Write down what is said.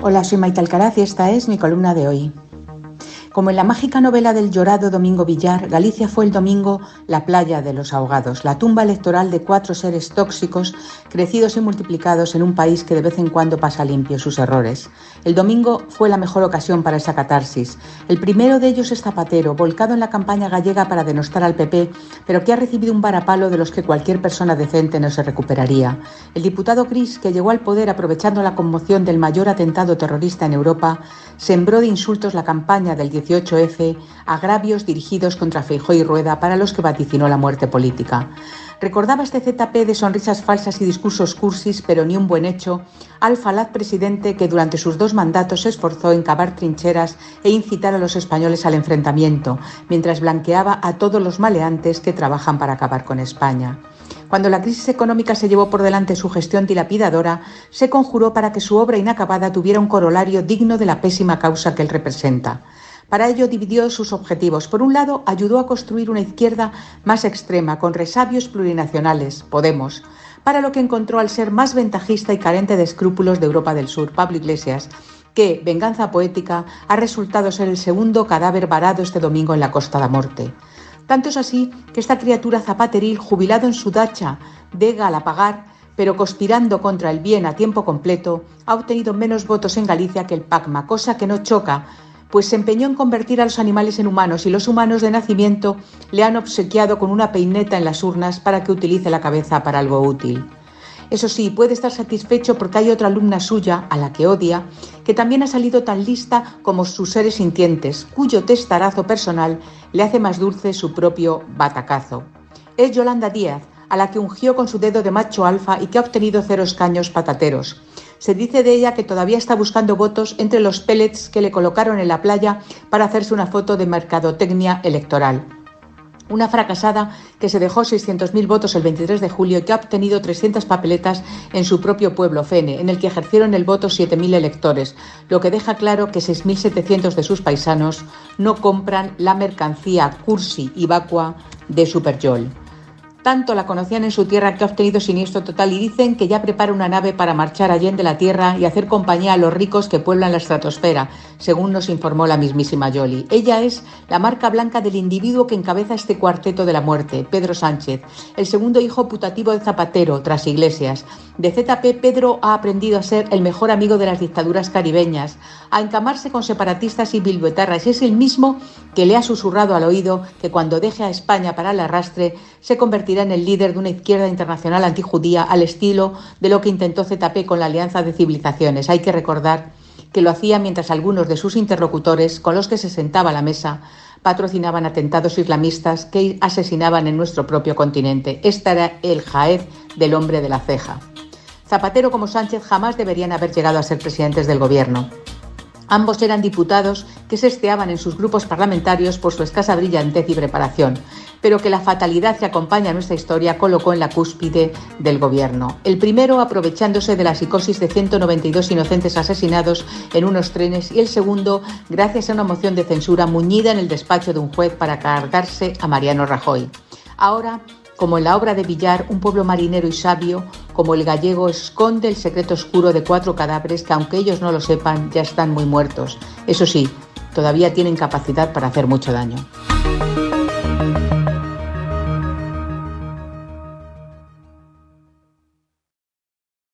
Hola, soy Maite Alcaraz y esta es mi columna de hoy. Como en la mágica novela del llorado Domingo Villar, Galicia fue el domingo la playa de los ahogados, la tumba electoral de cuatro seres tóxicos crecidos y multiplicados en un país que de vez en cuando pasa limpio sus errores. El domingo fue la mejor ocasión para esa catarsis. El primero de ellos es Zapatero, volcado en la campaña gallega para denostar al PP, pero que ha recibido un varapalo de los que cualquier persona decente no se recuperaría. El diputado Cris, que llegó al poder aprovechando la conmoción del mayor atentado terrorista en Europa, sembró de insultos la campaña del 18F, agravios dirigidos contra Feijó y Rueda para los que vaticinó la muerte política. Recordaba este ZP de sonrisas falsas y discursos cursis, pero ni un buen hecho, al falaz presidente que durante sus dos mandatos se esforzó en cavar trincheras e incitar a los españoles al enfrentamiento, mientras blanqueaba a todos los maleantes que trabajan para acabar con España. Cuando la crisis económica se llevó por delante su gestión dilapidadora, se conjuró para que su obra inacabada tuviera un corolario digno de la pésima causa que él representa. Para ello dividió sus objetivos. Por un lado, ayudó a construir una izquierda más extrema, con resabios plurinacionales, Podemos, para lo que encontró al ser más ventajista y carente de escrúpulos de Europa del Sur, Pablo Iglesias, que, venganza poética, ha resultado ser el segundo cadáver varado este domingo en la Costa de Morte. Tanto es así que esta criatura zapateril, jubilado en su dacha de Galapagar, pero conspirando contra el bien a tiempo completo, ha obtenido menos votos en Galicia que el PACMA, cosa que no choca, pues se empeñó en convertir a los animales en humanos y los humanos de nacimiento le han obsequiado con una peineta en las urnas para que utilice la cabeza para algo útil. Eso sí, puede estar satisfecho porque hay otra alumna suya, a la que odia, que también ha salido tan lista como sus seres sintientes, cuyo testarazo personal le hace más dulce su propio batacazo. Es Yolanda Díaz, a la que ungió con su dedo de macho alfa y que ha obtenido cero escaños patateros. Se dice de ella que todavía está buscando votos entre los pellets que le colocaron en la playa para hacerse una foto de mercadotecnia electoral. Una fracasada que se dejó 600.000 votos el 23 de julio y que ha obtenido 300 papeletas en su propio pueblo, Fene, en el que ejercieron el voto 7.000 electores, lo que deja claro que 6.700 de sus paisanos no compran la mercancía cursi y vacua de Superjol. Tanto la conocían en su tierra que ha obtenido siniestro total y dicen que ya prepara una nave para marchar allende la tierra y hacer compañía a los ricos que pueblan la estratosfera, según nos informó la mismísima Yoli. Ella es la marca blanca del individuo que encabeza este cuarteto de la muerte, Pedro Sánchez, el segundo hijo putativo de Zapatero, tras Iglesias. De ZP, Pedro ha aprendido a ser el mejor amigo de las dictaduras caribeñas, a encamarse con separatistas y bilbetarras, y es el mismo que le ha susurrado al oído que cuando deje a España para el arrastre se convertirá el líder de una izquierda internacional antijudía al estilo de lo que intentó ZP con la Alianza de Civilizaciones. Hay que recordar que lo hacía mientras algunos de sus interlocutores con los que se sentaba a la mesa patrocinaban atentados islamistas que asesinaban en nuestro propio continente. Este era el jaez del hombre de la ceja. Zapatero como Sánchez jamás deberían haber llegado a ser presidentes del gobierno. Ambos eran diputados que se esteaban en sus grupos parlamentarios por su escasa brillantez y preparación, pero que la fatalidad que acompaña a nuestra historia colocó en la cúspide del gobierno. El primero aprovechándose de la psicosis de 192 inocentes asesinados en unos trenes y el segundo gracias a una moción de censura muñida en el despacho de un juez para cargarse a Mariano Rajoy. Ahora como en la obra de Villar, un pueblo marinero y sabio, como el gallego, esconde el secreto oscuro de cuatro cadáveres que, aunque ellos no lo sepan, ya están muy muertos. Eso sí, todavía tienen capacidad para hacer mucho daño.